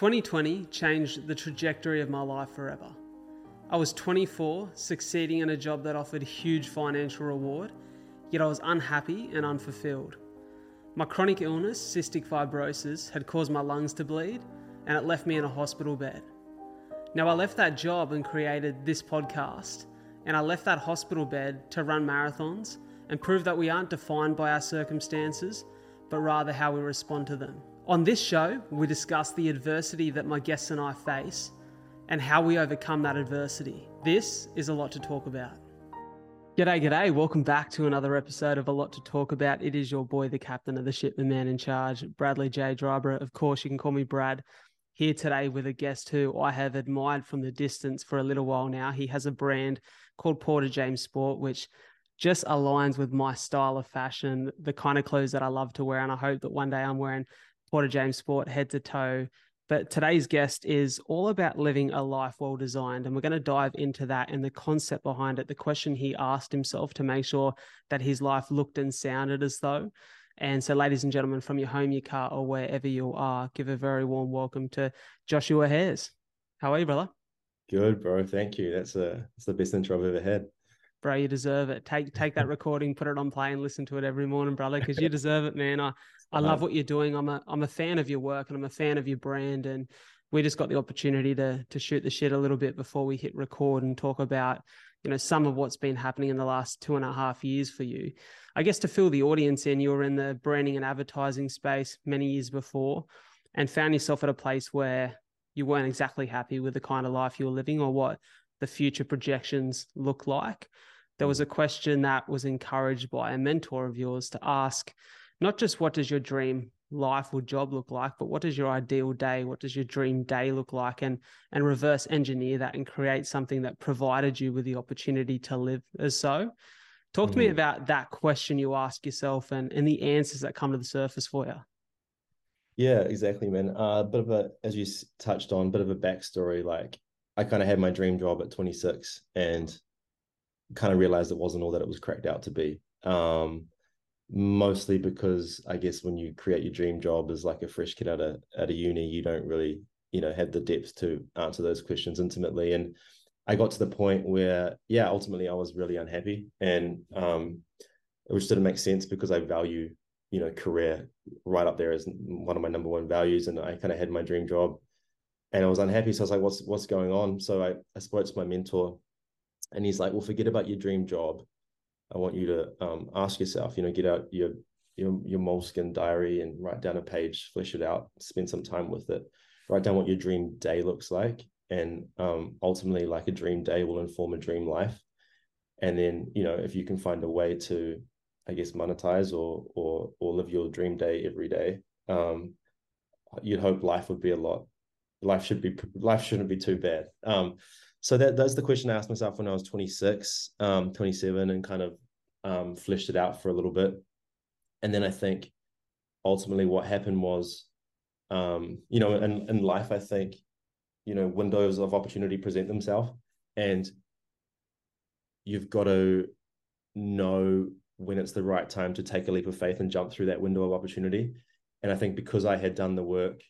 2020 changed the trajectory of my life forever. I was 24, succeeding in a job that offered huge financial reward, yet I was unhappy and unfulfilled. My chronic illness, cystic fibrosis, had caused my lungs to bleed and it left me in a hospital bed. Now, I left that job and created this podcast, and I left that hospital bed to run marathons and prove that we aren't defined by our circumstances, but rather how we respond to them. On this show, we discuss the adversity that my guests and I face and how we overcome that adversity. This is a lot to talk about. G'day, g'day. Welcome back to another episode of A Lot to Talk About. It is your boy, the captain of the ship, the man in charge, Bradley J. Dryburgh. Of course, you can call me Brad. Here today with a guest who I have admired from the distance for a little while now. He has a brand called Porter James Sport, which just aligns with my style of fashion, the kind of clothes that I love to wear. And I hope that one day I'm wearing Porter James Sport head to toe. But today's guest is all about living a life well designed. And we're going to dive into that and the concept behind it, the question he asked himself to make sure that his life looked and sounded as though. And so, ladies and gentlemen, from your home, your car, or wherever you are, give a very warm welcome to Joshua Heares. How are you, brother? Good, bro. Thank you. That's a that's the best intro I've ever had. Bro, you deserve it. Take take that recording, put it on play, and listen to it every morning, brother, because you deserve it, man. I I love what you're doing. I'm a I'm a fan of your work and I'm a fan of your brand. And we just got the opportunity to to shoot the shit a little bit before we hit record and talk about you know some of what's been happening in the last two and a half years for you. I guess to fill the audience in, you were in the branding and advertising space many years before, and found yourself at a place where you weren't exactly happy with the kind of life you were living or what the future projections look like. There was mm. a question that was encouraged by a mentor of yours to ask not just what does your dream life or job look like, but what does your ideal day, what does your dream day look like, and and reverse engineer that and create something that provided you with the opportunity to live as so. Talk to me mm-hmm. about that question you ask yourself and and the answers that come to the surface for you. Yeah, exactly, man. Uh, a bit of a, as you touched on, bit of a backstory. Like I kind of had my dream job at 26 and kind of realized it wasn't all that it was cracked out to be. Um, mostly because I guess when you create your dream job as like a fresh kid out of at a uni, you don't really, you know, have the depth to answer those questions intimately. And I got to the point where, yeah, ultimately I was really unhappy. And um it just didn't make sense because I value, you know, career right up there as one of my number one values. And I kind of had my dream job and I was unhappy. So I was like, what's what's going on? So I, I spoke to my mentor and he's like, well, forget about your dream job I want you to um, ask yourself, you know, get out your your your moleskin diary and write down a page, flesh it out, spend some time with it, write down what your dream day looks like, and um, ultimately, like a dream day will inform a dream life. And then, you know, if you can find a way to, I guess, monetize or or or live your dream day every day, um, you'd hope life would be a lot. Life should be life shouldn't be too bad. Um, so that that's the question I asked myself when I was 26, um, 27, and kind of um, fleshed it out for a little bit. And then I think ultimately what happened was, um, you know, in, in life, I think, you know, windows of opportunity present themselves and you've got to know when it's the right time to take a leap of faith and jump through that window of opportunity. And I think because I had done the work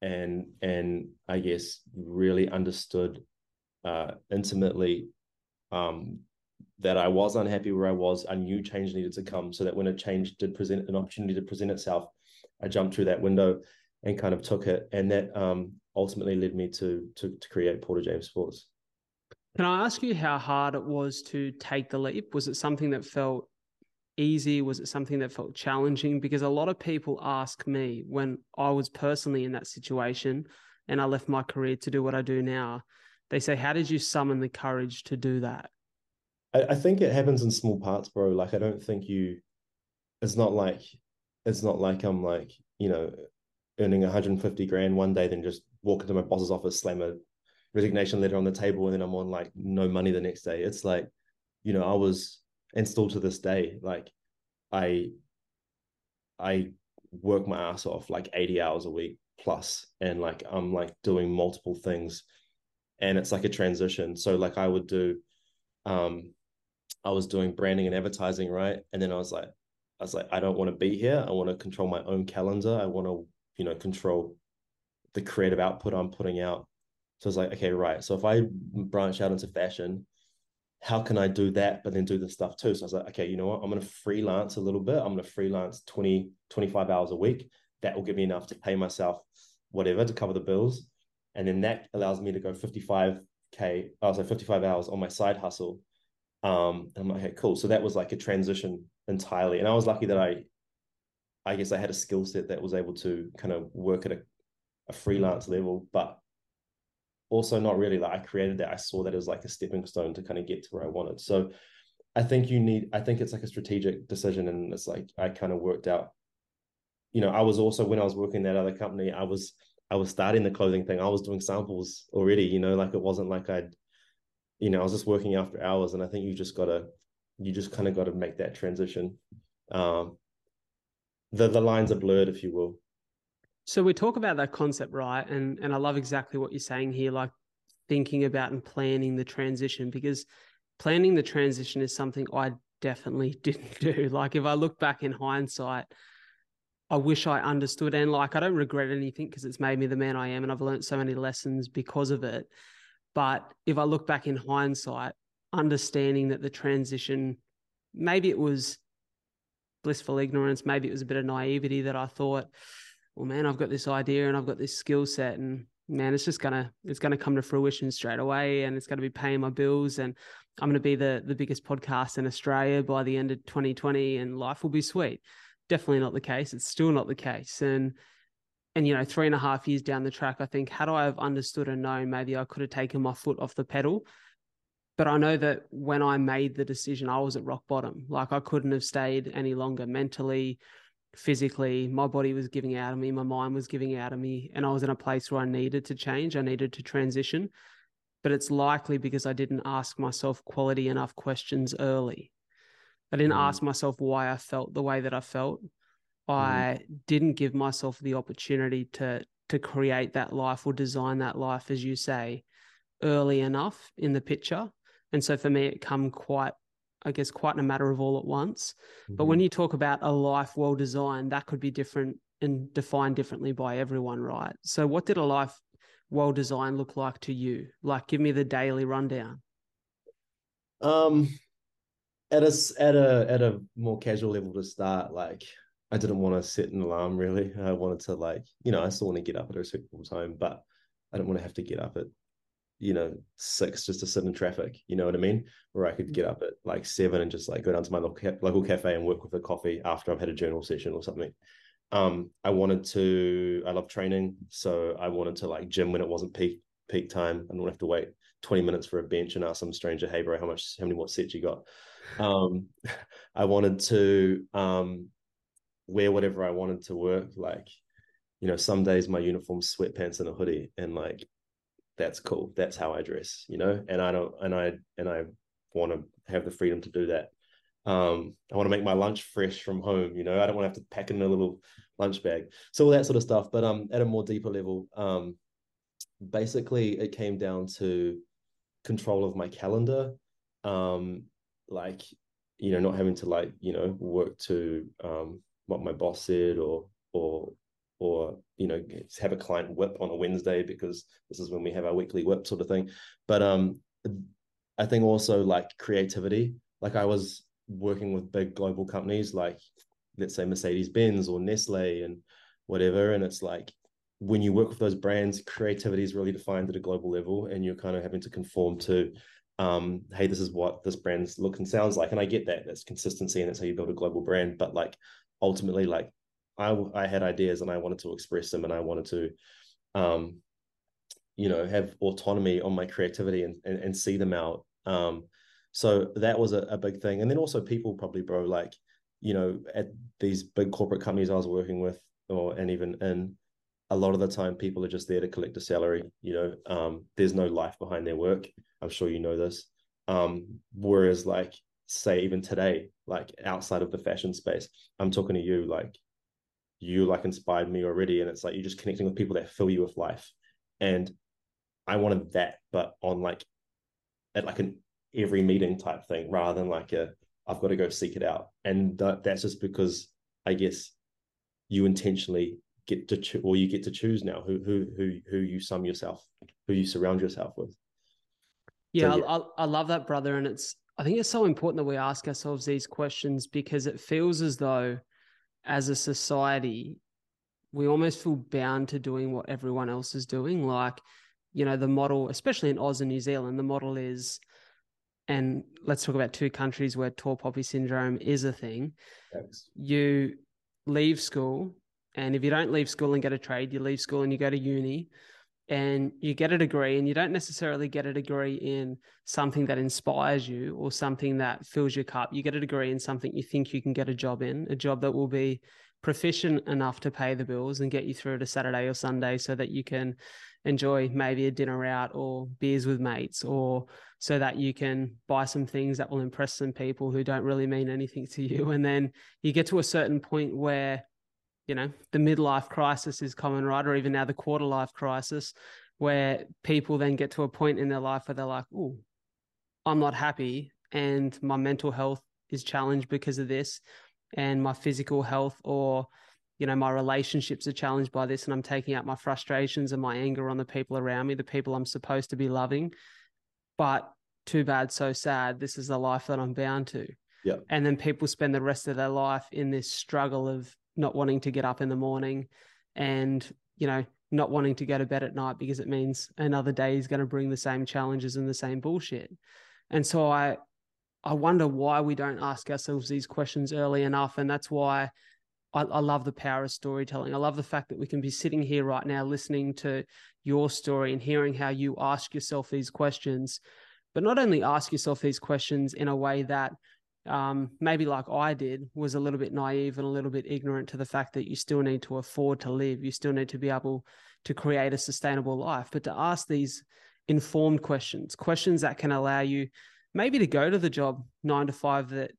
and and I guess really understood uh, intimately um, that I was unhappy where I was. I knew change needed to come, so that when a change did present an opportunity to present itself, I jumped through that window and kind of took it, and that um, ultimately led me to, to to create Porter James Sports. Can I ask you how hard it was to take the leap? Was it something that felt easy? Was it something that felt challenging? Because a lot of people ask me when I was personally in that situation and I left my career to do what I do now they say, How did you summon the courage to do that? I, I think it happens in small parts, bro. Like, I don't think you, it's not like, it's not like I'm like, you know, earning 150 grand one day, then just walk into my boss's office, slam a resignation letter on the table, and then I'm on like no money the next day. It's like, you know, I was, and still to this day, like, I, I work my ass off like 80 hours a week plus, and like I'm like doing multiple things and it's like a transition. So like I would do, um, I was doing branding and advertising, right? And then I was like, I was like, I don't want to be here. I want to control my own calendar. I want to, you know, control the creative output I'm putting out. So it's like, okay, right. So if I branch out into fashion, how can I do that, but then do this stuff too? So I was like, okay, you know what? I'm going to freelance a little bit. I'm going to freelance 20, 25 hours a week. That will give me enough to pay myself whatever to cover the bills. And then that allows me to go 55K, I was like 55 hours on my side hustle. Um, I'm like, okay, cool. So that was like a transition entirely. And I was lucky that I, I guess I had a skill set that was able to kind of work at a, a freelance level, but also not really like I created that. I saw that as like a stepping stone to kind of get to where I wanted. So I think you need, I think it's like a strategic decision. And it's like I kind of worked out, you know, I was also when I was working that other company, I was I was starting the clothing thing. I was doing samples already, you know, like it wasn't like I'd, you know, I was just working after hours. And I think you just gotta, you just kind of got to make that transition. Um, the the lines are blurred, if you will. So we talk about that concept, right? And and I love exactly what you're saying here, like thinking about and planning the transition, because planning the transition is something I definitely didn't do. Like if I look back in hindsight, I wish I understood and like I don't regret anything because it's made me the man I am and I've learned so many lessons because of it. But if I look back in hindsight, understanding that the transition maybe it was blissful ignorance, maybe it was a bit of naivety that I thought, well man, I've got this idea and I've got this skill set and man, it's just gonna it's gonna come to fruition straight away and it's gonna be paying my bills and I'm gonna be the the biggest podcast in Australia by the end of 2020 and life will be sweet definitely not the case. It's still not the case. And and you know, three and a half years down the track, I think had I have understood and known, maybe I could have taken my foot off the pedal. But I know that when I made the decision, I was at rock bottom. Like I couldn't have stayed any longer mentally, physically. My body was giving out of me, my mind was giving out of me, and I was in a place where I needed to change. I needed to transition. But it's likely because I didn't ask myself quality enough questions early. I didn't mm. ask myself why I felt the way that I felt. Mm. I mm. didn't give myself the opportunity to to create that life or design that life, as you say, early enough in the picture. And so for me, it come quite, I guess, quite in a matter of all at once. Mm-hmm. But when mm-hmm. you talk about a life well designed, that could be different and defined differently by everyone, right? So what did a life well designed look like to you? Like, give me the daily rundown. Um, at a at a at a more casual level to start, like I didn't want to set an alarm really. I wanted to like, you know, I still want to get up at a respectable time, but I don't want to have to get up at, you know, six just to sit in traffic. You know what I mean? Where I could get up at like seven and just like go down to my local local cafe and work with a coffee after I've had a journal session or something. Um, I wanted to. I love training, so I wanted to like gym when it wasn't peak peak time. I don't have to wait 20 minutes for a bench and ask some stranger, hey bro, how much how many what sets you got? Um, I wanted to um, wear whatever I wanted to work. Like, you know, some days my uniform sweatpants and a hoodie, and like that's cool. That's how I dress, you know. And I don't, and I, and I want to have the freedom to do that. Um, I want to make my lunch fresh from home, you know. I don't want to have to pack in a little lunch bag. So all that sort of stuff. But um, at a more deeper level, um, basically it came down to control of my calendar um like you know not having to like you know work to um what my boss said or or or you know have a client WIP on a wednesday because this is when we have our weekly WIP sort of thing. But um i think also like creativity. Like i was working with big global companies like let's say mercedes benz or nestle and whatever. And it's like when you work with those brands creativity is really defined at a global level and you're kind of having to conform to um, hey, this is what this brand's look and sounds like. And I get that that's consistency and that's how you build a global brand. But like ultimately, like I I had ideas and I wanted to express them and I wanted to um, you know, have autonomy on my creativity and and, and see them out. Um, so that was a, a big thing. And then also people probably, bro, like, you know, at these big corporate companies I was working with, or and even in a lot of the time people are just there to collect a salary you know um, there's no life behind their work i'm sure you know this. Um, whereas like say even today like outside of the fashion space i'm talking to you like you like inspired me already and it's like you're just connecting with people that fill you with life. And i wanted that but on like at like an every meeting type thing rather than like a i've got to go seek it out. And that, that's just because i guess you intentionally get to cho- or you get to choose now who who who who you sum yourself, who you surround yourself with. Yeah, so, yeah. I, I love that, brother, and it's I think it's so important that we ask ourselves these questions because it feels as though, as a society, we almost feel bound to doing what everyone else is doing. Like, you know, the model, especially in Oz and New Zealand, the model is, and let's talk about two countries where tall poppy syndrome is a thing. Thanks. You leave school, and if you don't leave school and get a trade, you leave school and you go to uni and you get a degree and you don't necessarily get a degree in something that inspires you or something that fills your cup. You get a degree in something you think you can get a job in a job that will be proficient enough to pay the bills and get you through to saturday or sunday so that you can enjoy maybe a dinner out or beers with mates or so that you can buy some things that will impress some people who don't really mean anything to you. And then you get to a certain point where you know, the midlife crisis is common, right? Or even now the quarter life crisis, where people then get to a point in their life where they're like, oh, I'm not happy and my mental health is challenged because of this and my physical health or you know my relationships are challenged by this and i'm taking out my frustrations and my anger on the people around me the people i'm supposed to be loving. But too bad so sad. This is the life that i'm bound to. Yeah. And then people spend the rest of their life in this struggle of not wanting to get up in the morning and, you know, not wanting to go to bed at night because it means another day is going to bring the same challenges and the same bullshit. And so I I wonder why we don't ask ourselves these questions early enough. And that's why I, I, love the power of storytelling. I love the fact that we can be sitting here right now listening to your story and hearing how you ask yourself these questions, but not only ask yourself these questions in a way that um, maybe like I did, was a little bit naive and a little bit ignorant to the fact that you still need to afford to live. You still need to be able to create a sustainable life. But to ask these informed questions, questions that can allow you maybe to go to the job nine to five that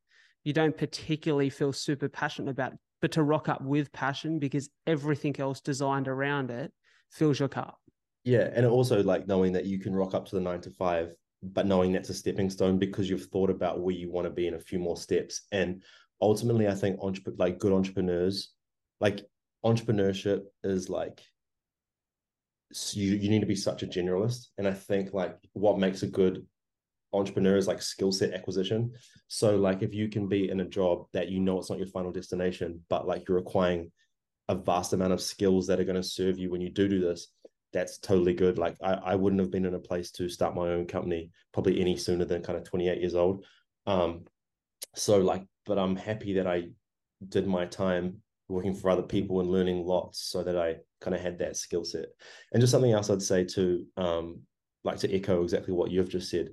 you don't particularly feel super passionate about, but to rock up with passion because everything else designed around it fills your cup. Yeah. And also like knowing that you can rock up to the nine to five but knowing that's a stepping stone because you've thought about where you want to be in a few more steps. And ultimately, I think entrep- like good entrepreneurs, like entrepreneurship is like you you need to be such a generalist. And I think like what makes a good entrepreneur is like skill set acquisition. So like if you can be in a job that you know it's not your final destination, but like you're acquiring a vast amount of skills that are going to serve you when you do do this that's totally good. Like I, I wouldn't have been in a place to start my own company probably any sooner than kind of 28 years old. Um, so like, but I'm happy that I did my time working for other people and learning lots so that I kind of had that skill set. And just something else I'd say to um, like to echo exactly what you've just said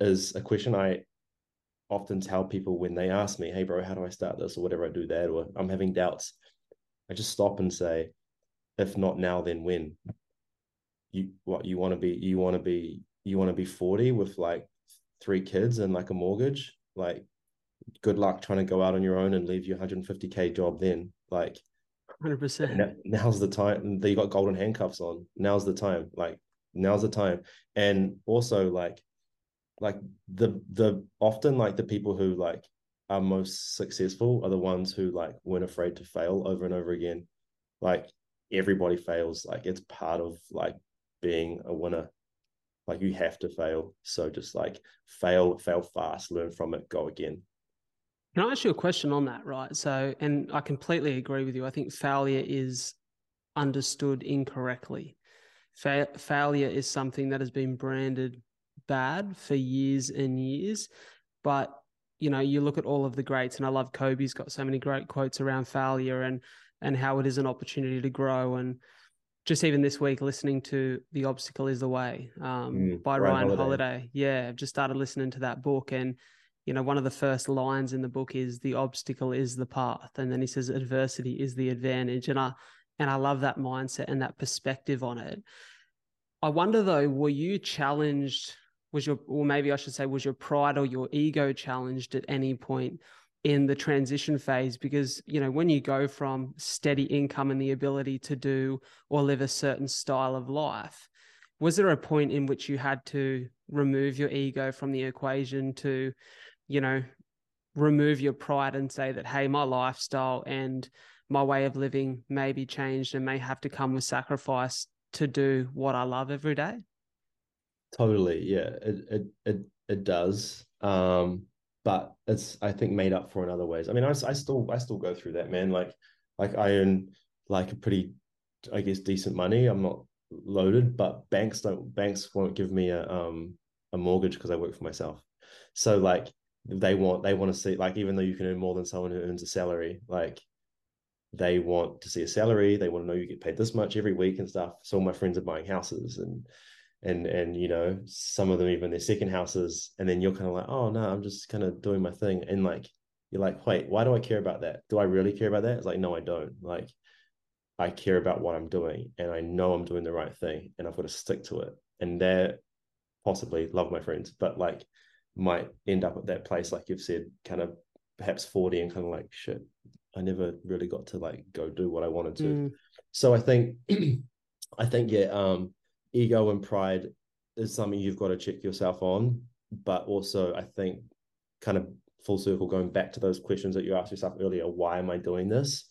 is a question I often tell people when they ask me, hey bro, how do I start this or whatever I do that, or I'm having doubts. I just stop and say, if not now, then when? You what you want to be you want to be you want to be 40 with like three kids and like a mortgage like good luck trying to go out on your own and leave your 150k job then like 100% now's the time that you got golden handcuffs on. Now's the time like now's the time. And also like like the the often like the people who like are most successful are the ones who like weren't afraid to fail over and over again. Like everybody fails like it's part of like being a winner. Like you have to fail. So just like fail, fail fast, learn from it, go again. Can I ask you a question on that? Right. So, and I completely agree with you. I think failure is understood incorrectly. Fa- failure is something that has been branded bad for years and years. But, you know, you look at all of the greats, and I love Kobe's got so many great quotes around failure and and how it is an opportunity to grow. And just even this week listening to the obstacle is the way um, mm, by ryan, holiday. holiday. yeah i've just started listening to that book and you know one of the first lines in the book is the obstacle is the path and then he says adversity is the advantage and i and i love that mindset and that perspective on it i wonder though were you challenged was your or maybe i should say was your pride or your ego challenged at any point in the transition phase because you know when you go from steady income and the ability to do or live a certain style of life was there a point in which you had to remove your ego from the equation to you know remove your pride and say that hey my lifestyle and my way of living may be changed and may have to come with sacrifice to do what I love every day. Totally, yeah, it it it, it does. Um, but it's I think made up for in other ways. I mean, I, I still I still go through that, man. Like like I earn like a pretty, I guess, decent money. I'm not loaded, but banks don't banks won't give me a um a mortgage because I work for myself. So like they want they want to see like even though you can earn more than someone who earns a salary, like they want to see a salary, they want to know you get paid this much every week and stuff. So all my friends are buying houses and and and you know some of them even their second houses and then you're kind of like oh no i'm just kind of doing my thing and like you're like wait why do i care about that? Do i really care about that? It's like no i don't. Like i care about what i'm doing and i know i'm doing the right thing and i've got to stick to it. And that possibly love my friends but like might end up at that place like you've said kind of perhaps 40 and kind of like shit i never really got to like go do what i wanted to. Mm. so i think i think yeah um ego and pride is something you've got to check yourself on. But also, I think, kind of full circle, going back to those questions that you asked yourself earlier why am I doing this?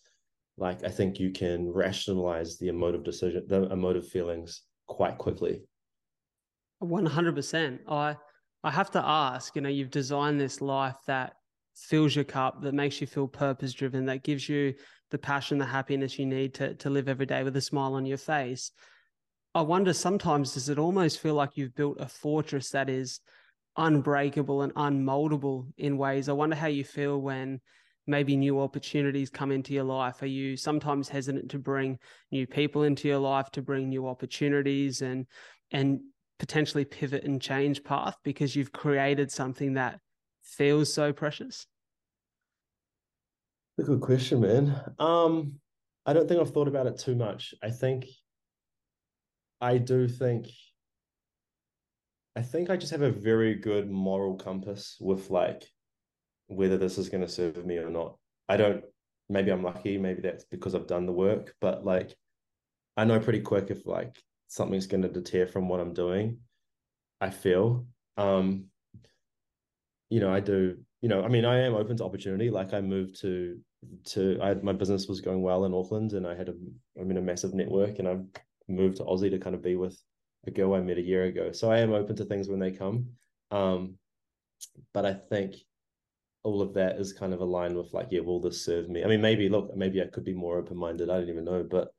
Like, I think you can rationalize the emotive decision, the emotive feelings quite quickly. 100%. I, I have to ask, you know, you've designed this life that fills your cup, that makes you feel purpose driven, that gives you the passion, the happiness you need to, to live every day with a smile on your face. I wonder sometimes does it almost feel like you've built a fortress that is unbreakable and unmoldable in ways? I wonder how you feel when maybe new opportunities come into your life. Are you sometimes hesitant to bring new people into your life, to bring new opportunities and and potentially pivot and change path because you've created something that feels so precious? A good question, man. Um, I don't think I've thought about it too much. I think I do think I think I just have a very good moral compass with like whether this is going to serve me or not. I don't maybe I'm lucky, maybe that's because I've done the work, but like I know pretty quick if like something's going to deter from what I'm doing. I feel um you know, I do, you know, I mean, I am open to opportunity. Like I moved to to I had, my business was going well in Auckland and I had a I mean a massive network and I'm moved to Aussie to kind of be with a girl I met a year ago. So I am open to things when they come. Um, but I think all of that is kind of aligned with like, yeah, will this serve me? I mean, maybe look, maybe I could be more open minded. I don't even know, but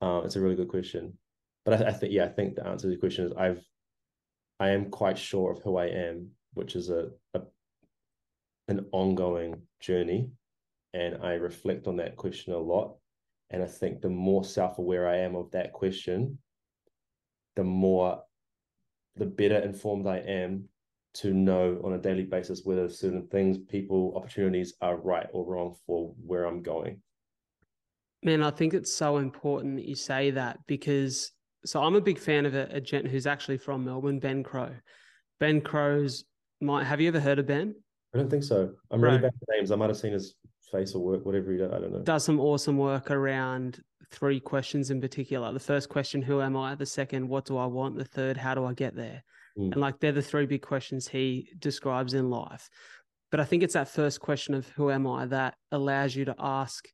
uh, it's a really good question. But I, I think, yeah, I think the answer to the question is I've, I am quite sure of who I am, which is a, a an ongoing journey, and I reflect on that question a lot. And I think the more self aware I am of that question, the more, the better informed I am to know on a daily basis whether certain things, people, opportunities are right or wrong for where I'm going. Man, I think it's so important that you say that because so I'm a big fan of a, a gent who's actually from Melbourne, Ben Crowe. Ben Crowe's might have you ever heard of Ben? I don't think so. I'm really bad with names. I might have seen his face or work, whatever he does. I don't know. Does some awesome work around three questions in particular. The first question, who am I? The second, what do I want? The third, how do I get there? Mm. And like they're the three big questions he describes in life. But I think it's that first question of who am I that allows you to ask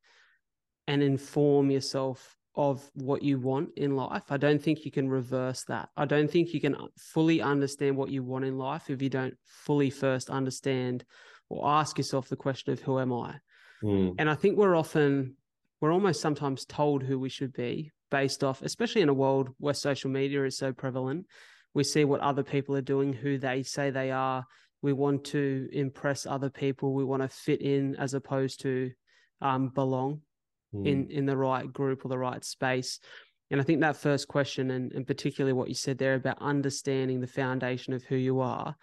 and inform yourself of what you want in life. I don't think you can reverse that. I don't think you can fully understand what you want in life if you don't fully first understand or ask yourself the question of who am I? Mm. And I think we're often, we're almost sometimes told who we should be based off, especially in a world where social media is so prevalent. We see what other people are doing, who they say they are. We want to impress other people. We want to fit in as opposed to um, belong mm. in in the right group or the right space. And I think that first question, and, and particularly what you said there about understanding the foundation of who you are,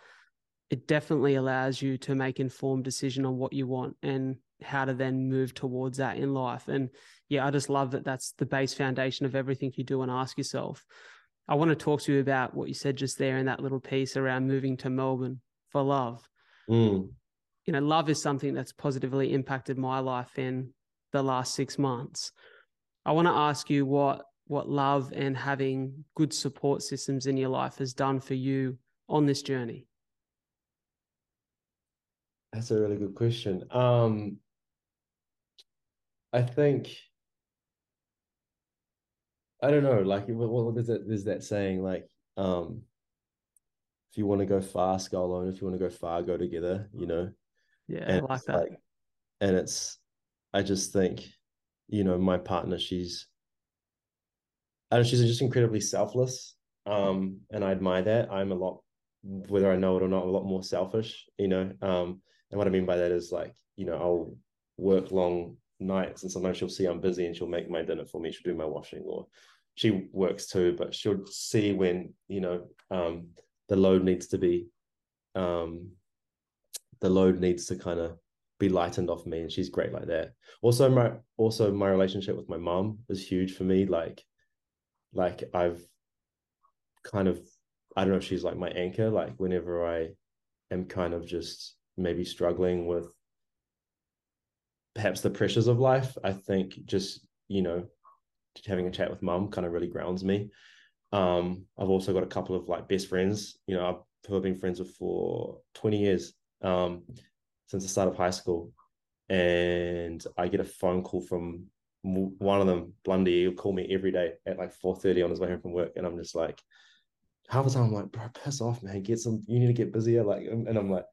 it definitely allows you to make informed decision on what you want and how to then move towards that in life. And yeah, I just love that that's the base foundation of everything you do and ask yourself. I want to talk to you about what you said just there in that little piece around moving to Melbourne for love. Mm. You know, love is something that's positively impacted my life in the last six months. I want to ask you what what love and having good support systems in your life has done for you on this journey. That's a really good question. Um, I think I don't know. Like, what, what is it? There's that saying like, um, if you want to go fast, go alone. If you want to go far, go together. You know. Yeah, and I like that. Like, and it's, I just think, you know, my partner, she's, I she's just incredibly selfless. Um, and I admire that. I'm a lot, whether I know it or not, a lot more selfish. You know. Um, and what I mean by that is like, you know, I'll work long nights and sometimes she'll see I'm busy and she'll make my dinner for me. She'll do my washing or she works too, but she'll see when, you know, um, the load needs to be, um, the load needs to kind of be lightened off me. And she's great like that. Also, my, also my relationship with my mom is huge for me. Like, like I've kind of, I don't know if she's like my anchor, like whenever I am kind of just maybe struggling with perhaps the pressures of life. I think just, you know, having a chat with mum kind of really grounds me. Um, I've also got a couple of like best friends, you know, I've, I've been friends with for 20 years um, since the start of high school. And I get a phone call from one of them, Blundy, he'll call me every day at like 4.30 on his way home from work. And I'm just like, half the time I'm like, bro, piss off, man. Get some, you need to get busier. Like, and I'm like,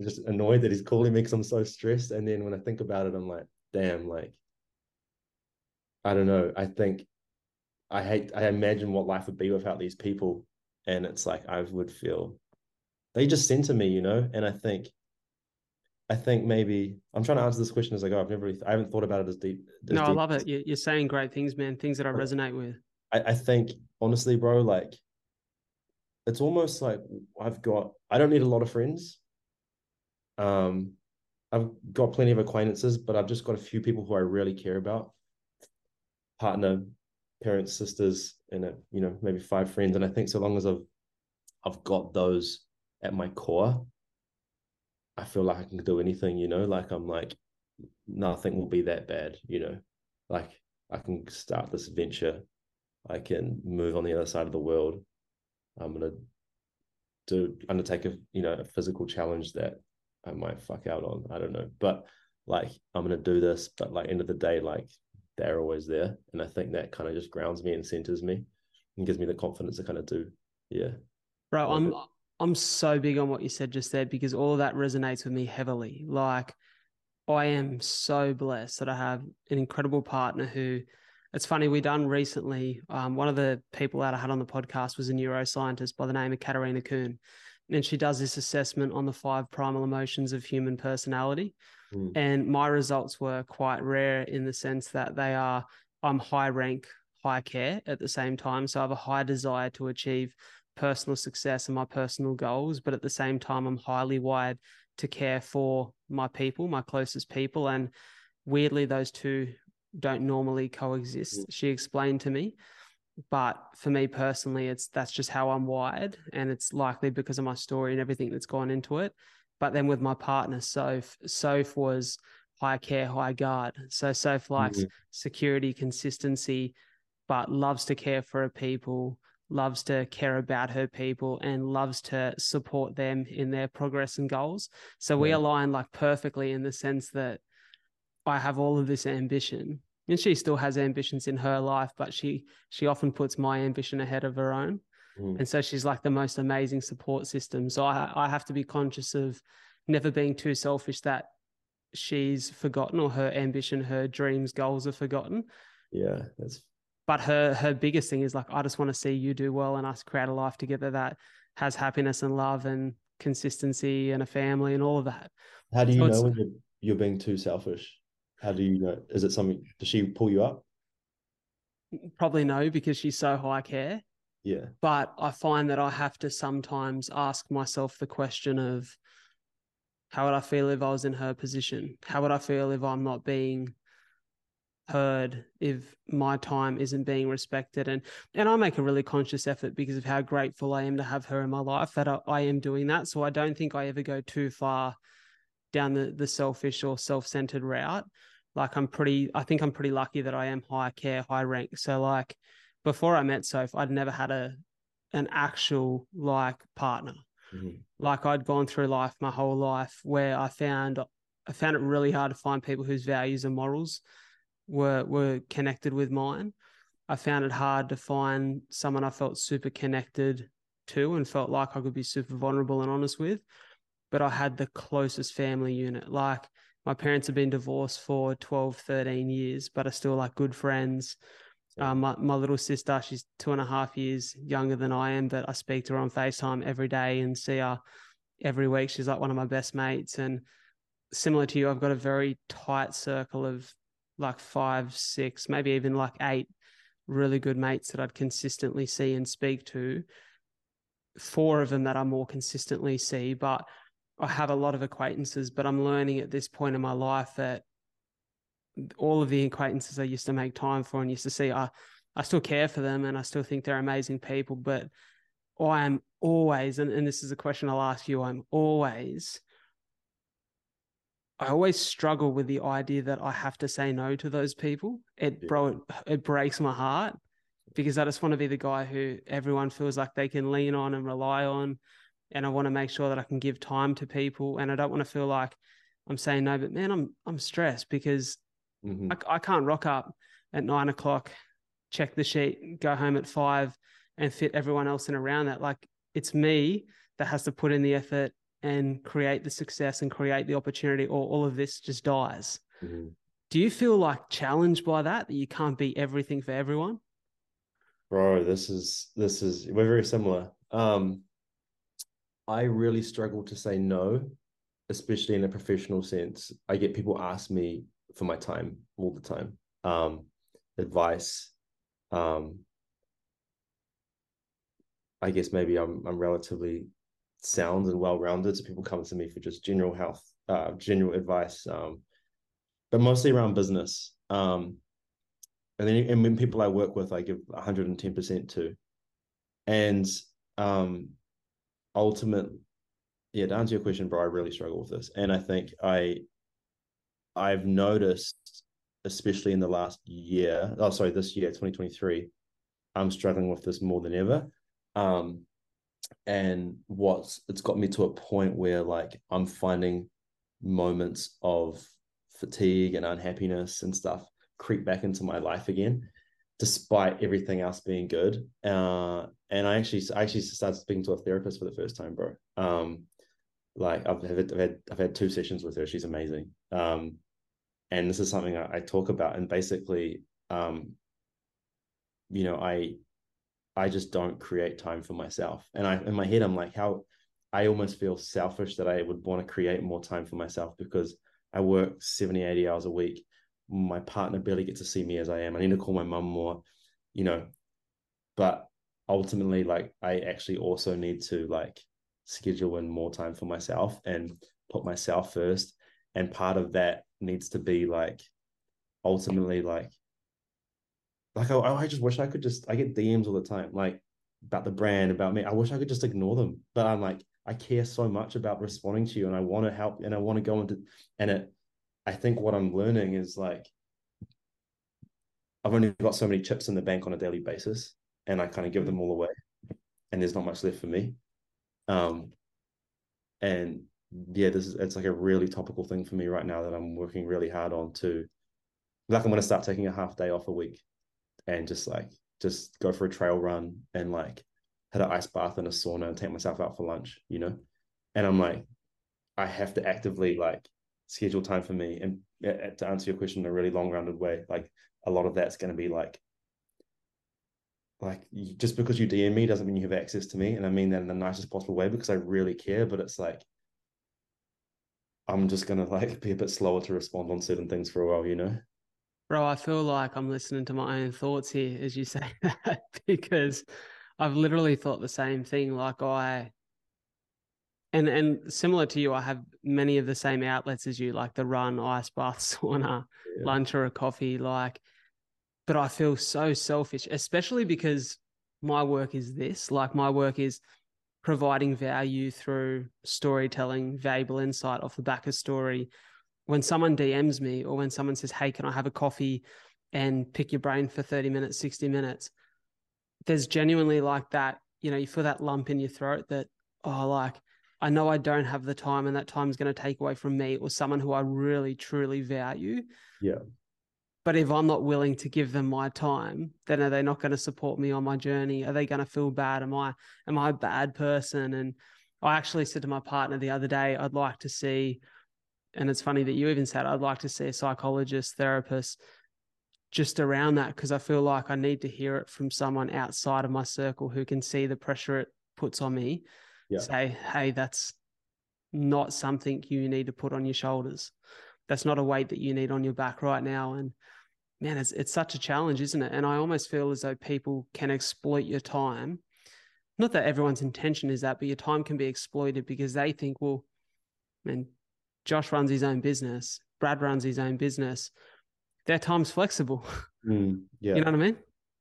just annoyed that he's calling me because I'm so stressed. And then when I think about it, I'm like, damn, like, I don't know. I think I hate, I imagine what life would be without these people. And it's like, I would feel they just center me, you know? And I think, I think maybe I'm trying to answer this question as I go. I've never really, I haven't thought about it as deep. As no, deep. I love it. You're saying great things, man. Things that I resonate with. I, I think honestly, bro, like it's almost like I've got, I don't need a lot of friends. Um, I've got plenty of acquaintances, but I've just got a few people who I really care about. Partner, parents, sisters, and a, you know maybe five friends. And I think so long as I've I've got those at my core, I feel like I can do anything. You know, like I'm like nothing will be that bad. You know, like I can start this venture. I can move on the other side of the world. I'm gonna do undertake a you know a physical challenge that I might fuck out on. I don't know. But like I'm gonna do this, but like end of the day, like they're always there. And I think that kind of just grounds me and centers me and gives me the confidence to kind of do. Yeah. Bro, I'm I'm so big on what you said just there because all of that resonates with me heavily. Like I am so blessed that I have an incredible partner who it's funny, we done recently. Um, one of the people that I had on the podcast was a neuroscientist by the name of Katarina Kuhn and she does this assessment on the five primal emotions of human personality. Mm. And my results were quite rare in the sense that they are I'm high rank, high care at the same time. So I have a high desire to achieve personal success and my personal goals, but at the same time, I'm highly wired to care for my people, my closest people. And weirdly, those two don't normally coexist. Mm. She explained to me but for me personally it's that's just how i'm wired and it's likely because of my story and everything that's gone into it. But then with my partner soph soph was high care high guard. So soph likes mm-hmm. security consistency but loves to care for her people loves to care about her people and loves to support them in their progress and goals. So we align like perfectly in the sense that i have all of this ambition and she still has ambitions in her life, but she she often puts my ambition ahead of her own. Mm. And so she's like the most amazing support system. So I I have to be conscious of never being too selfish that she's forgotten or her ambition, her dreams, goals are forgotten. Yeah, that's but her her biggest thing is like I just want to see you do well and us create a life together that has happiness and love and consistency and a family and all of that. How do you so know when you're, you're being too selfish? How do you know? Is it something? Does she pull you up? Probably no, because she's so high care. Yeah. But I find that I have to sometimes ask myself the question of how would I feel if I was in her position? How would I feel if I'm not being heard if my time isn't being respected and and I make a really conscious effort because of how grateful I am to have her in my life that I, I am doing that so I don't think I ever go too far down the the selfish or self-centered route like I'm pretty, I think I'm pretty lucky that I am high care, high rank. So like before I met Soph, I'd never had a an actual like partner. Mm-hmm. Like I'd gone through life my whole life where I found I found it really hard to find people whose values and morals were were connected with mine. I found it hard to find someone I felt super connected to and felt like I could be super vulnerable and honest with. But I had the closest family unit. Like my parents have been divorced for 12, 13 years, but are still like good friends. Um, my, my little sister, she's two and a half years younger than I am, but I speak to her on FaceTime every day and see her every week. She's like one of my best mates. And similar to you, I've got a very tight circle of like five, six, maybe even like eight really good mates that I'd consistently see and speak to. Four of them that I more consistently see, but I have a lot of acquaintances, but I'm learning at this point in my life that all of the acquaintances I used to make time for and used to see, I, I still care for them and I still think they're amazing people, but I am always, and, and this is a question I'll ask you, I'm always, I always struggle with the idea that I have to say no to those people. It, yeah. bro, it, it breaks my heart because I just want to be the guy who everyone feels like they can lean on and rely on. And I want to make sure that I can give time to people. And I don't want to feel like I'm saying no, but man, I'm I'm stressed because mm-hmm. I, I can't rock up at nine o'clock, check the sheet, go home at five, and fit everyone else in around that. Like it's me that has to put in the effort and create the success and create the opportunity, or all of this just dies. Mm-hmm. Do you feel like challenged by that that you can't be everything for everyone? Bro, this is this is we're very similar. Um I really struggle to say no, especially in a professional sense. I get people ask me for my time all the time. Um advice, um I guess maybe I'm I'm relatively sound and well rounded, so people come to me for just general health, uh, general advice, um, but mostly around business. Um, and then and when people I work with, I give 110 percent to, and um, ultimate, yeah. To answer your question, bro, I really struggle with this, and I think I, I've noticed, especially in the last year, oh sorry, this year, 2023, I'm struggling with this more than ever um, and what's it's got me to a point where like I'm finding moments of fatigue and unhappiness and stuff creep back into my life again, despite everything else being good. Uh, and I actually I actually started speaking to a therapist for the first time, bro. Um, like I've had, I've had I've had two sessions with her. She's amazing. Um, and this is something I, I talk about. And basically, um, you know, I I just don't create time for myself. And I in my head, I'm like, how I almost feel selfish that I would want to create more time for myself because I work 70, 80 hours a week. My partner barely gets to see me as I am. I need to call my mum more, you know. But ultimately, like I actually also need to like schedule in more time for myself and put myself first. And part of that needs to be like ultimately like like I, I just wish I could just I get DMs all the time like about the brand about me I wish I could just ignore them but I'm like I care so much about responding to you and I want to help and I want to go into and it I think what I'm learning is like I've only got so many chips in the bank on a daily basis and I kind of give them all away and there's not much left for me um and yeah this is it's like a really topical thing for me right now that I'm working really hard on to like I'm to start taking a half day off a week and just like just go for a trail run and like hit an ice bath and a sauna and take myself out for lunch, you know? And I'm like, I have to actively like schedule time for me. And uh, uh, to answer your question in a really long rounded way, like a lot of that's going to be like, like just because you DM me doesn't mean you have access to me. And I mean that in the nicest possible way because I really care, but it's like, I'm just going to like be a bit slower to respond on certain things for a while, you know? Bro, I feel like I'm listening to my own thoughts here as you say that because I've literally thought the same thing. Like I and and similar to you, I have many of the same outlets as you, like the run, ice bath, sauna, yeah. lunch or a coffee. Like, but I feel so selfish, especially because my work is this. Like my work is providing value through storytelling, valuable insight off the back of story, when someone DMs me or when someone says, Hey, can I have a coffee and pick your brain for 30 minutes, 60 minutes? There's genuinely like that, you know, you feel that lump in your throat that, oh, like, I know I don't have the time and that time is going to take away from me or someone who I really, truly value. Yeah. But if I'm not willing to give them my time, then are they not going to support me on my journey? Are they going to feel bad? Am I am I a bad person? And I actually said to my partner the other day, I'd like to see, and it's funny that you even said I'd like to see a psychologist, therapist, just around that because I feel like I need to hear it from someone outside of my circle who can see the pressure it puts on me. Yeah. Say, hey, that's not something you need to put on your shoulders. That's not a weight that you need on your back right now. And man, it's it's such a challenge, isn't it? And I almost feel as though people can exploit your time. Not that everyone's intention is that, but your time can be exploited because they think, well, man, Josh runs his own business, Brad runs his own business. Their time's flexible. Mm, yeah. You know what I mean?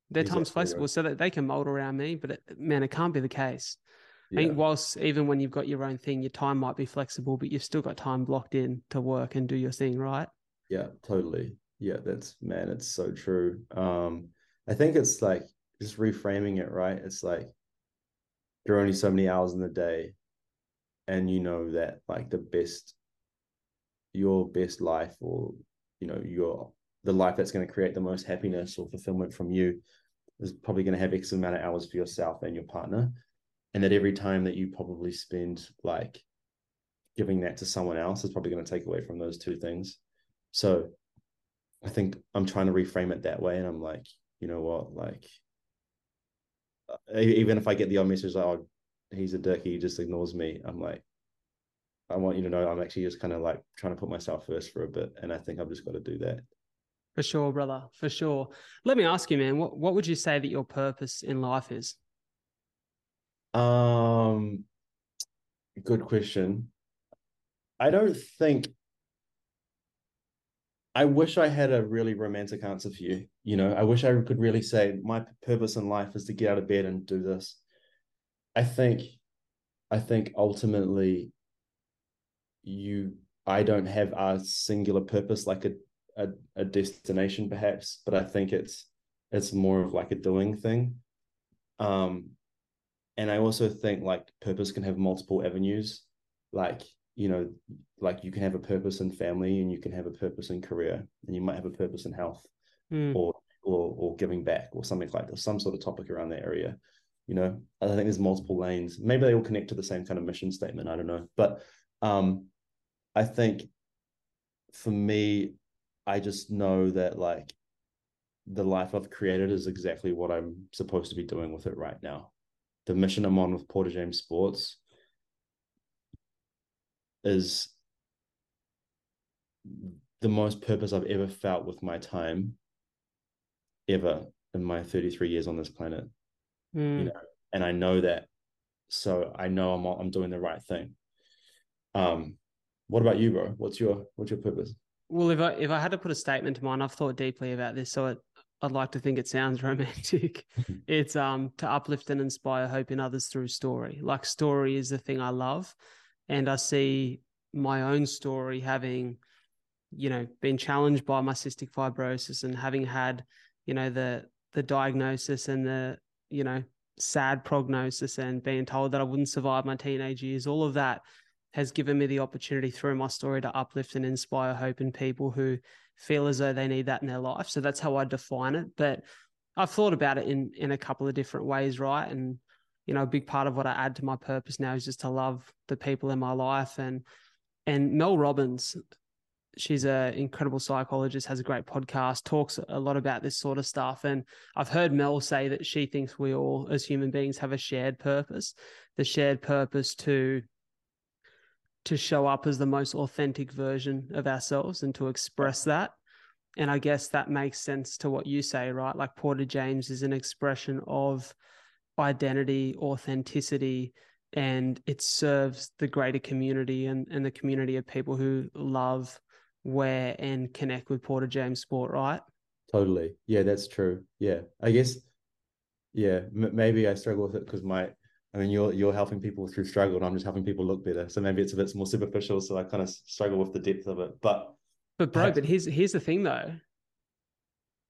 Their exactly time's flexible right. so that they can mold around me, but it, man, it can't be the case. Yeah. I think whilst even when you've got your own thing, your time might be flexible, but you've still got time blocked in to work and do your thing, right? Yeah, totally. Yeah, that's man, it's so true. Um, I think it's like just reframing it, right? It's like there are only so many hours in the day, and you know that like the best, your best life, or you know your the life that's going to create the most happiness or fulfillment from you is probably going to have X amount of hours for yourself and your partner, and that every time that you probably spend like giving that to someone else is probably going to take away from those two things. So I think I'm trying to reframe it that way. And I'm like, you know what? Like, uh, even if I get the odd message, like, oh, he's a dick, he just ignores me. I'm like, I want you to know I'm actually just kind of like trying to put myself first for a bit. And I think I've just got to do that. For sure, brother. For sure. Let me ask you, man, what, what would you say that your purpose in life is? Um, good question. I don't think I wish I had a really romantic answer for you. You know, I wish I could really say my purpose in life is to get out of bed and do this. I think, I think ultimately, you, I don't have a singular purpose like a, a, a destination perhaps, but I think it's, it's more of like a doing thing. Um, and I also think like purpose can have multiple avenues. Like you know, like you can have a purpose in family and you can have a purpose in career and you might have a purpose in health mm. or or or giving back or something like this, some sort of topic around that area. You know, I think there's multiple lanes. Maybe they all connect to the same kind of mission statement. I don't know. But um I think for me, I just know that like the life I've created is exactly what I'm supposed to be doing with it right now. The mission I'm on with Porter James Sports is the most purpose I've ever felt with my time ever in my 33 years on this planet. Mm. You know, and I know that. So I know I'm I'm doing the right thing. Um, what about you, bro? What's your what's your purpose? Well, if I if I had to put a statement to mine, I've thought deeply about this. So it, I'd like to think it sounds romantic. it's um to uplift and inspire hope in others through story. Like story is the thing I love and I see my own story having, you know, been challenged by my cystic fibrosis and having had, you know, the the diagnosis and the, you know, sad prognosis and being told that I wouldn't survive my teenage years, all of that has given me the opportunity through my story to uplift and inspire hope in people who feel as though they need that in their life. So that's how I define it. But I've thought about it in in a couple of different ways, right? And you know, a big part of what I add to my purpose now is just to love the people in my life. And and Mel Robbins, she's an incredible psychologist, has a great podcast, talks a lot about this sort of stuff. And I've heard Mel say that she thinks we all, as human beings, have a shared purpose, the shared purpose to to show up as the most authentic version of ourselves and to express that. And I guess that makes sense to what you say, right? Like Porter James is an expression of identity, authenticity, and it serves the greater community and, and the community of people who love, wear, and connect with Porter James Sport, right? Totally. Yeah, that's true. Yeah. I guess, yeah, m- maybe I struggle with it because my, I mean, you're you're helping people through struggle, and I'm just helping people look better. So maybe it's a bit more superficial. So I kind of struggle with the depth of it. But but bro, but here's here's the thing though.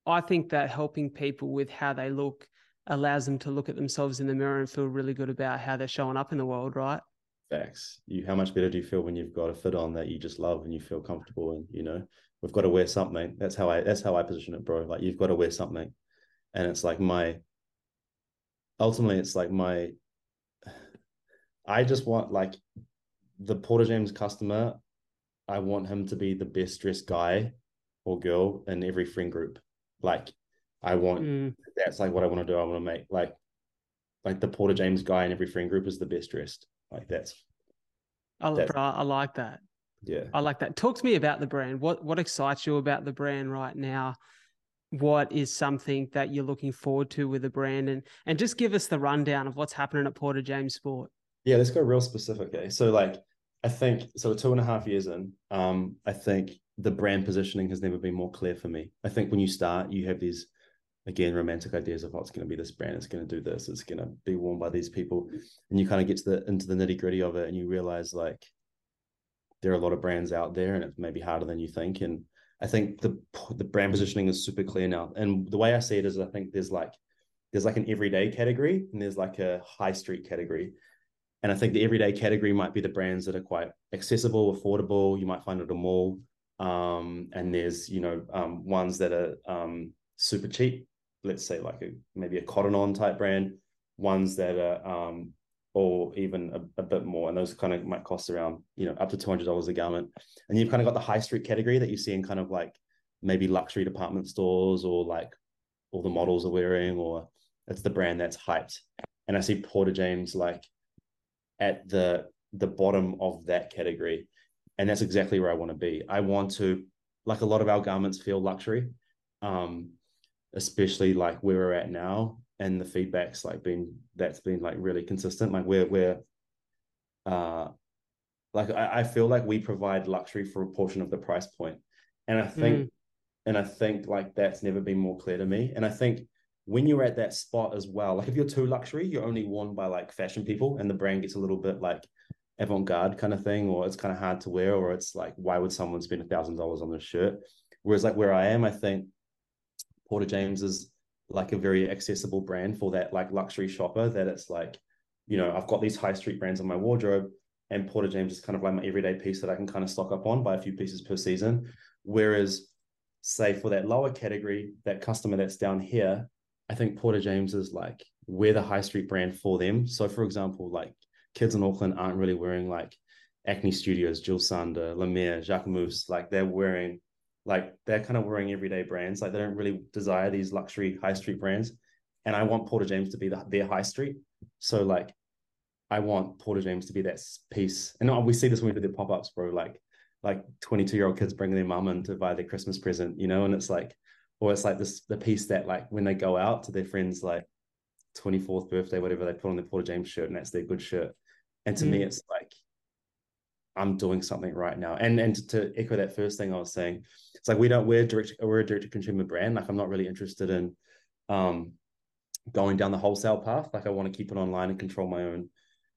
I think that helping people with how they look allows them to look at themselves in the mirror and feel really good about how they're showing up in the world, right? Facts. You how much better do you feel when you've got a fit on that you just love and you feel comfortable and you know we've got to wear something. That's how I that's how I position it, bro. Like you've got to wear something. And it's like my ultimately it's like my I just want like the Porter James customer, I want him to be the best dressed guy or girl in every friend group. Like I want mm. that's like what I want to do. I want to make like like the Porter James guy in every friend group is the best dressed. Like that's I, bro, I like that. Yeah. I like that. Talk to me about the brand. What what excites you about the brand right now? What is something that you're looking forward to with the brand and and just give us the rundown of what's happening at Porter James Sport. Yeah, let's go real specific. So like I think so two and a half years in, um, I think the brand positioning has never been more clear for me. I think when you start, you have these again romantic ideas of oh, going to be this brand, it's going to do this, it's going to be worn by these people, and you kind of get to the into the nitty gritty of it, and you realize like there are a lot of brands out there, and it's maybe harder than you think. And I think the the brand positioning is super clear now. And the way I see it is, I think there's like there's like an everyday category, and there's like a high street category. And I think the everyday category might be the brands that are quite accessible, affordable. You might find at a mall. Um, and there's you know um, ones that are um, super cheap let's say like a maybe a cotton on type brand, ones that are um, or even a, a, bit more, and those kind of might cost around you know up to two hundred dollars a garment. And you've kind of got the high street category that you see in kind of like maybe luxury department stores or like all the models are wearing, or it's the brand that's hyped. And I see Porter James like at the the bottom of that category, and that's exactly where I want to be. I want to like a lot of our garments feel luxury. Um, especially like where we're at now and the feedback's like been that's been like really consistent like we're we're uh like I, I feel like we provide luxury for a portion of the price point and i think mm. and i think like that's never been more clear to me and i think when you're at that spot as well like if you're too luxury you're only worn by like fashion people and the brand gets a little bit like avant-garde kind of thing or it's kind of hard to wear or it's like why would someone spend a thousand dollars on this shirt whereas like where i am i think Porter James is like a very accessible brand for that like luxury shopper that it's like, you know, I've got these high street brands in my wardrobe and Porter James is kind of like my everyday piece that I can kind of stock up on, buy a few pieces per season. Whereas, say for that lower category, that customer that's down here, I think Porter James is like we're the high street brand for them. So, for example, like kids in Auckland aren't really wearing like Acne Studios, Jil Sander, Lemaire, Jacquemus. Like they're wearing like they're kind of wearing everyday brands. Like they don't really desire these luxury high street brands. And I want Porter James to be the, their high street. So like I want Porter James to be that piece. And we see this when we do the pop-ups, bro. Like like 22 year old kids bringing their mum in to buy their Christmas present, you know, and it's like, or it's like this the piece that like when they go out to their friends like 24th birthday, whatever, they put on their Porter James shirt and that's their good shirt. And to mm. me, it's like I'm doing something right now. And and to, to, echo that first thing I was saying, it's like we don't we're direct we're a direct to consumer brand. Like I'm not really interested in um going down the wholesale path. Like I want to keep it online and control my own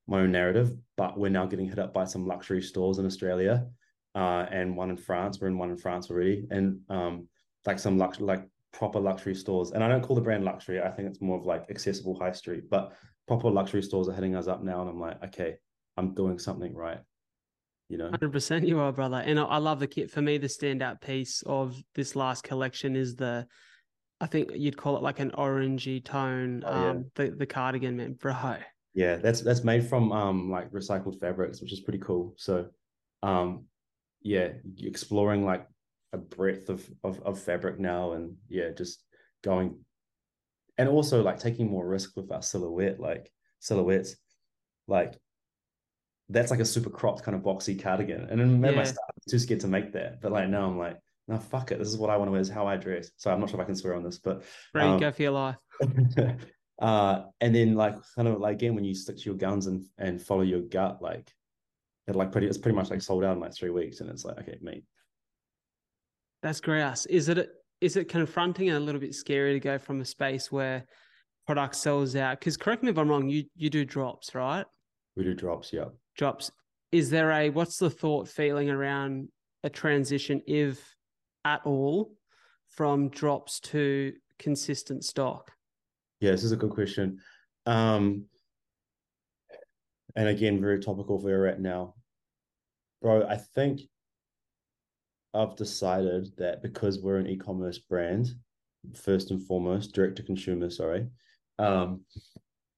my own narrative. But we're now getting hit up by some luxury stores in Australia, uh, and one in France. We're in one in France already, and um like some lux like proper luxury stores. And I don't call the brand luxury. I think it's more of like accessible high street. But proper luxury stores are hitting us up now, and I'm like, okay, I'm doing something right you know 100% you are brother and i love the kit for me the standout piece of this last collection is the i think you'd call it like an orangey tone oh, yeah. um the, the cardigan man bro yeah that's that's made from um like recycled fabrics which is pretty cool so um yeah exploring like a breadth of, of of fabric now and yeah just going and also like taking more risk with our silhouette like silhouettes like that's like a super cropped kind of boxy cardigan. And then yeah. I started too scared to make that. But like now I'm like, no, fuck it. This is what I want to wear. This is how I dress. So I'm not sure if I can swear on this, but right, um, go for your life. uh, and then like kind of like again when you stick to your guns and and follow your gut, like it like pretty it's pretty much like sold out in like three weeks, and it's like okay, mate. That's grass. Is it is it confronting and a little bit scary to go from a space where product sells out? Because correct me if I'm wrong, you you do drops, right? We do drops, yeah drops. Is there a what's the thought feeling around a transition, if at all, from drops to consistent stock? Yeah, this is a good question. Um, and again, very topical for where we're at now. Bro, I think I've decided that because we're an e-commerce brand, first and foremost, direct to consumer, sorry, um,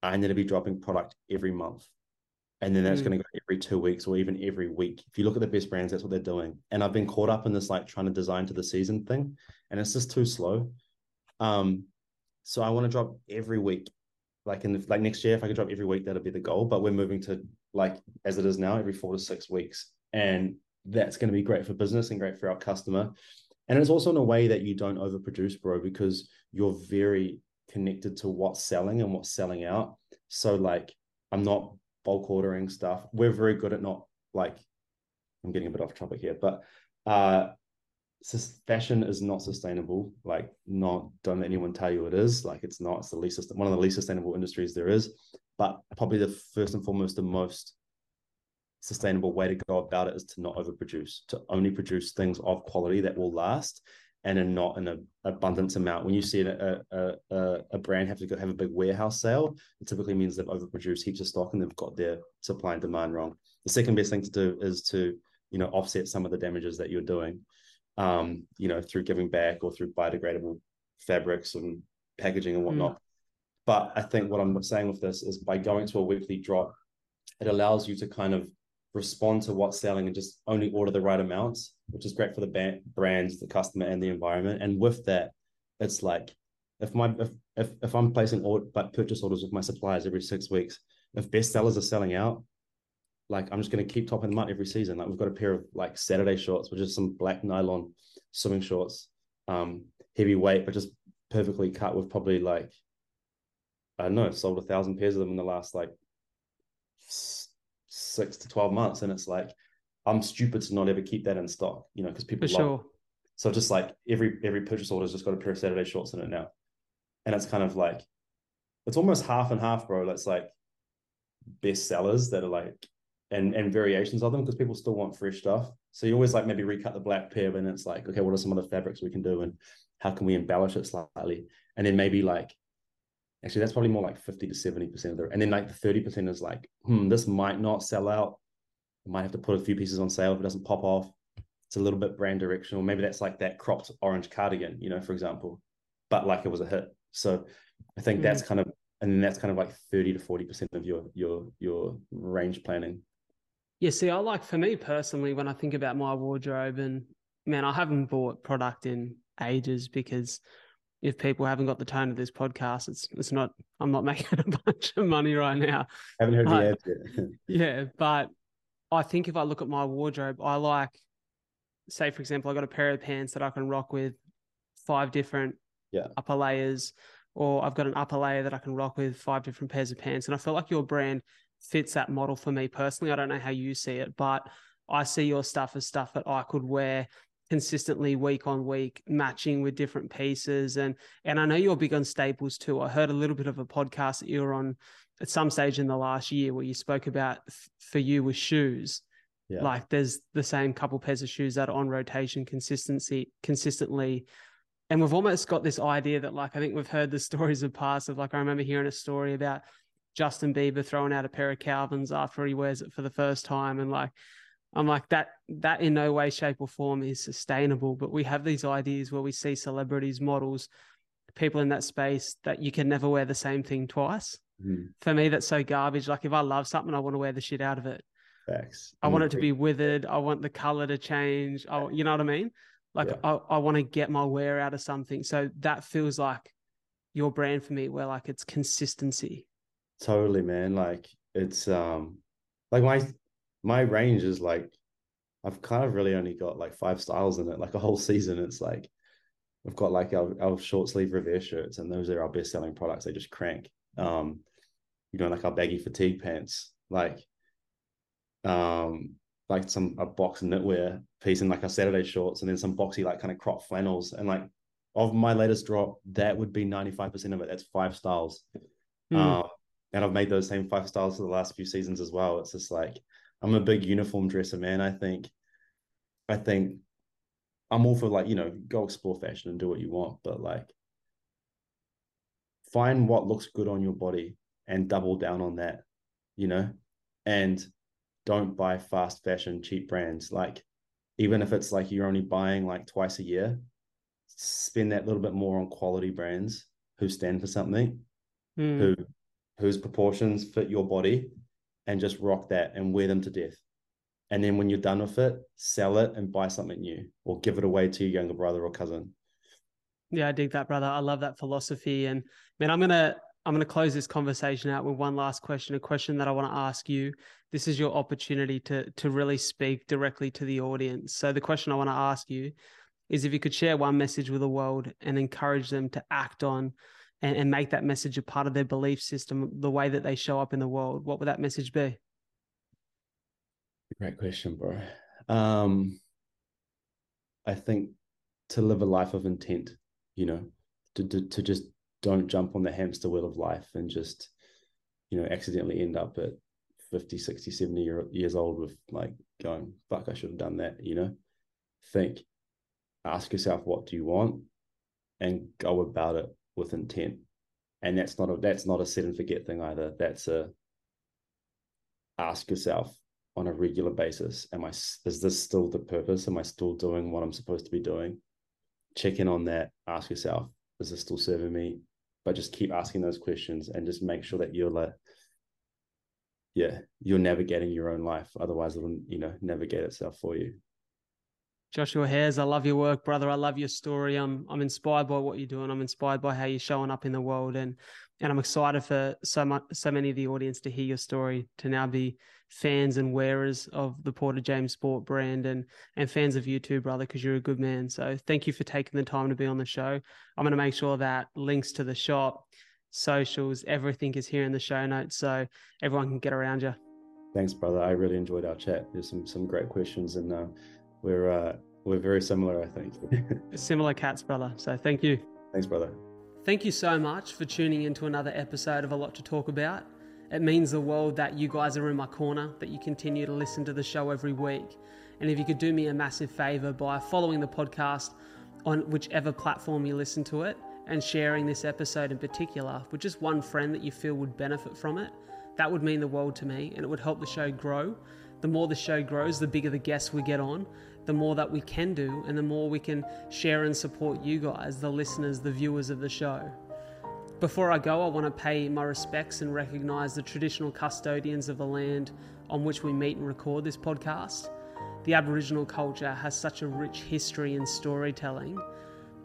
I need to be dropping product every month. And then that's mm. going to go every two weeks or even every week. If you look at the best brands, that's what they're doing. And I've been caught up in this like trying to design to the season thing, and it's just too slow. Um, so I want to drop every week. Like in the, like next year, if I could drop every week, that'll be the goal. But we're moving to like as it is now, every four to six weeks. And that's going to be great for business and great for our customer. And it's also in a way that you don't overproduce, bro, because you're very connected to what's selling and what's selling out. So, like, I'm not bulk ordering stuff. We're very good at not like, I'm getting a bit off topic here, but uh, fashion is not sustainable. Like, not don't let anyone tell you it is. Like, it's not. It's the least one of the least sustainable industries there is. But probably the first and foremost, the most sustainable way to go about it is to not overproduce, to only produce things of quality that will last and are not in an abundance amount. When you see a, a, a, a brand have to go have a big warehouse sale, it typically means they've overproduced heaps of stock and they've got their supply and demand wrong. The second best thing to do is to, you know, offset some of the damages that you're doing, um, you know, through giving back or through biodegradable fabrics and packaging and whatnot. Mm. But I think what I'm saying with this is by going to a weekly drop, it allows you to kind of respond to what's selling and just only order the right amounts, which is great for the brands, the customer, and the environment. And with that, it's like if my if if, if I'm placing but purchase orders with my suppliers every six weeks, if best sellers are selling out, like I'm just going to keep topping them up every season. Like we've got a pair of like Saturday shorts, which is some black nylon swimming shorts, um, heavy weight, but just perfectly cut with probably like I don't know, sold a thousand pairs of them in the last like six to 12 months. And it's like, I'm stupid to not ever keep that in stock, you know, because people For sure. So just like every every purchase order's just got a pair of Saturday shorts in it now. And it's kind of like it's almost half and half, bro. That's like best sellers that are like and and variations of them because people still want fresh stuff. So you always like maybe recut the black pair, and it's like, okay, what are some of the fabrics we can do and how can we embellish it slightly? And then maybe like Actually, that's probably more like 50 to 70% of the, and then like the 30% is like, hmm, this might not sell out. I might have to put a few pieces on sale if it doesn't pop off. It's a little bit brand directional. Maybe that's like that cropped orange cardigan, you know, for example, but like it was a hit. So I think mm that's kind of, and then that's kind of like 30 to 40% of your, your, your range planning. Yeah. See, I like for me personally, when I think about my wardrobe and man, I haven't bought product in ages because if people haven't got the tone of this podcast, it's it's not. I'm not making a bunch of money right now. Haven't heard the ads yet. yeah, but I think if I look at my wardrobe, I like, say for example, I got a pair of pants that I can rock with five different yeah. upper layers, or I've got an upper layer that I can rock with five different pairs of pants, and I feel like your brand fits that model for me personally. I don't know how you see it, but I see your stuff as stuff that I could wear consistently week on week matching with different pieces and and I know you're big on staples too. I heard a little bit of a podcast that you were on at some stage in the last year where you spoke about for you with shoes. Yeah. Like there's the same couple pairs of shoes that are on rotation consistency consistently. And we've almost got this idea that like I think we've heard the stories of past of like I remember hearing a story about Justin Bieber throwing out a pair of Calvins after he wears it for the first time and like I'm like that that in no way, shape, or form is sustainable. But we have these ideas where we see celebrities, models, people in that space that you can never wear the same thing twice. Mm. For me, that's so garbage. Like if I love something, I want to wear the shit out of it. Facts. I want it to be withered. I want the color to change. I, you know what I mean? Like yeah. I, I want to get my wear out of something. So that feels like your brand for me, where like it's consistency. Totally, man. Like it's um like my my range is like I've kind of really only got like five styles in it. Like a whole season, it's like I've got like our, our short sleeve reverse shirts, and those are our best selling products. They just crank. Um, you know, like our baggy fatigue pants, like um, like some a box knitwear piece and like our Saturday shorts, and then some boxy like kind of crop flannels. And like of my latest drop, that would be 95% of it. That's five styles. Mm. Um, and I've made those same five styles for the last few seasons as well. It's just like I'm a big uniform dresser, man. I think, I think I'm all for like, you know, go explore fashion and do what you want, but like find what looks good on your body and double down on that, you know, and don't buy fast fashion, cheap brands. Like even if it's like you're only buying like twice a year, spend that little bit more on quality brands who stand for something, mm. who whose proportions fit your body, and just rock that and wear them to death. And then when you're done with it, sell it and buy something new or give it away to your younger brother or cousin. Yeah, I dig that, brother. I love that philosophy. And man, I'm gonna I'm gonna close this conversation out with one last question, a question that I want to ask you. This is your opportunity to to really speak directly to the audience. So the question I want to ask you is if you could share one message with the world and encourage them to act on and, and make that message a part of their belief system, the way that they show up in the world, what would that message be? Great question, bro. Um, I think to live a life of intent, you know, to, to, to just don't jump on the hamster wheel of life and just, you know, accidentally end up at 50, 60, 70 year, years old with like going, fuck, I should have done that, you know? Think, ask yourself, what do you want? And go about it with intent. And that's not a that's not a set and forget thing either. That's a ask yourself on a regular basis, am I is this still the purpose? Am I still doing what I'm supposed to be doing? Check in on that, ask yourself, is this still serving me? But just keep asking those questions and just make sure that you're like yeah, you're navigating your own life. Otherwise, it'll you know navigate itself for you. Joshua Heares, I love your work, brother. I love your story. I'm I'm inspired by what you're doing. I'm inspired by how you're showing up in the world, and and I'm excited for so much so many of the audience to hear your story, to now be fans and wearers of the Porter James Sport brand, and and fans of you too, brother, because you're a good man. So thank you for taking the time to be on the show. I'm going to make sure that links to the shop, socials, everything is here in the show notes, so everyone can get around you. Thanks, brother. I really enjoyed our chat. There's some some great questions and. Uh, we're uh, we're very similar, I think. similar cats, brother. So thank you. Thanks, brother. Thank you so much for tuning into another episode of A Lot to Talk About. It means the world that you guys are in my corner, that you continue to listen to the show every week. And if you could do me a massive favor by following the podcast on whichever platform you listen to it and sharing this episode in particular with just one friend that you feel would benefit from it, that would mean the world to me and it would help the show grow. The more the show grows, the bigger the guests we get on, the more that we can do and the more we can share and support you guys, the listeners, the viewers of the show. Before I go, I want to pay my respects and recognize the traditional custodians of the land on which we meet and record this podcast. The Aboriginal culture has such a rich history in storytelling,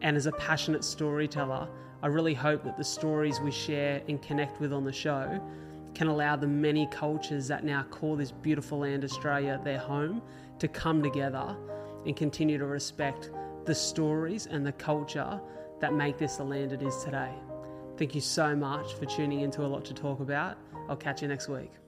and as a passionate storyteller, I really hope that the stories we share and connect with on the show can allow the many cultures that now call this beautiful land, Australia, their home, to come together and continue to respect the stories and the culture that make this the land it is today. Thank you so much for tuning into a lot to talk about. I'll catch you next week.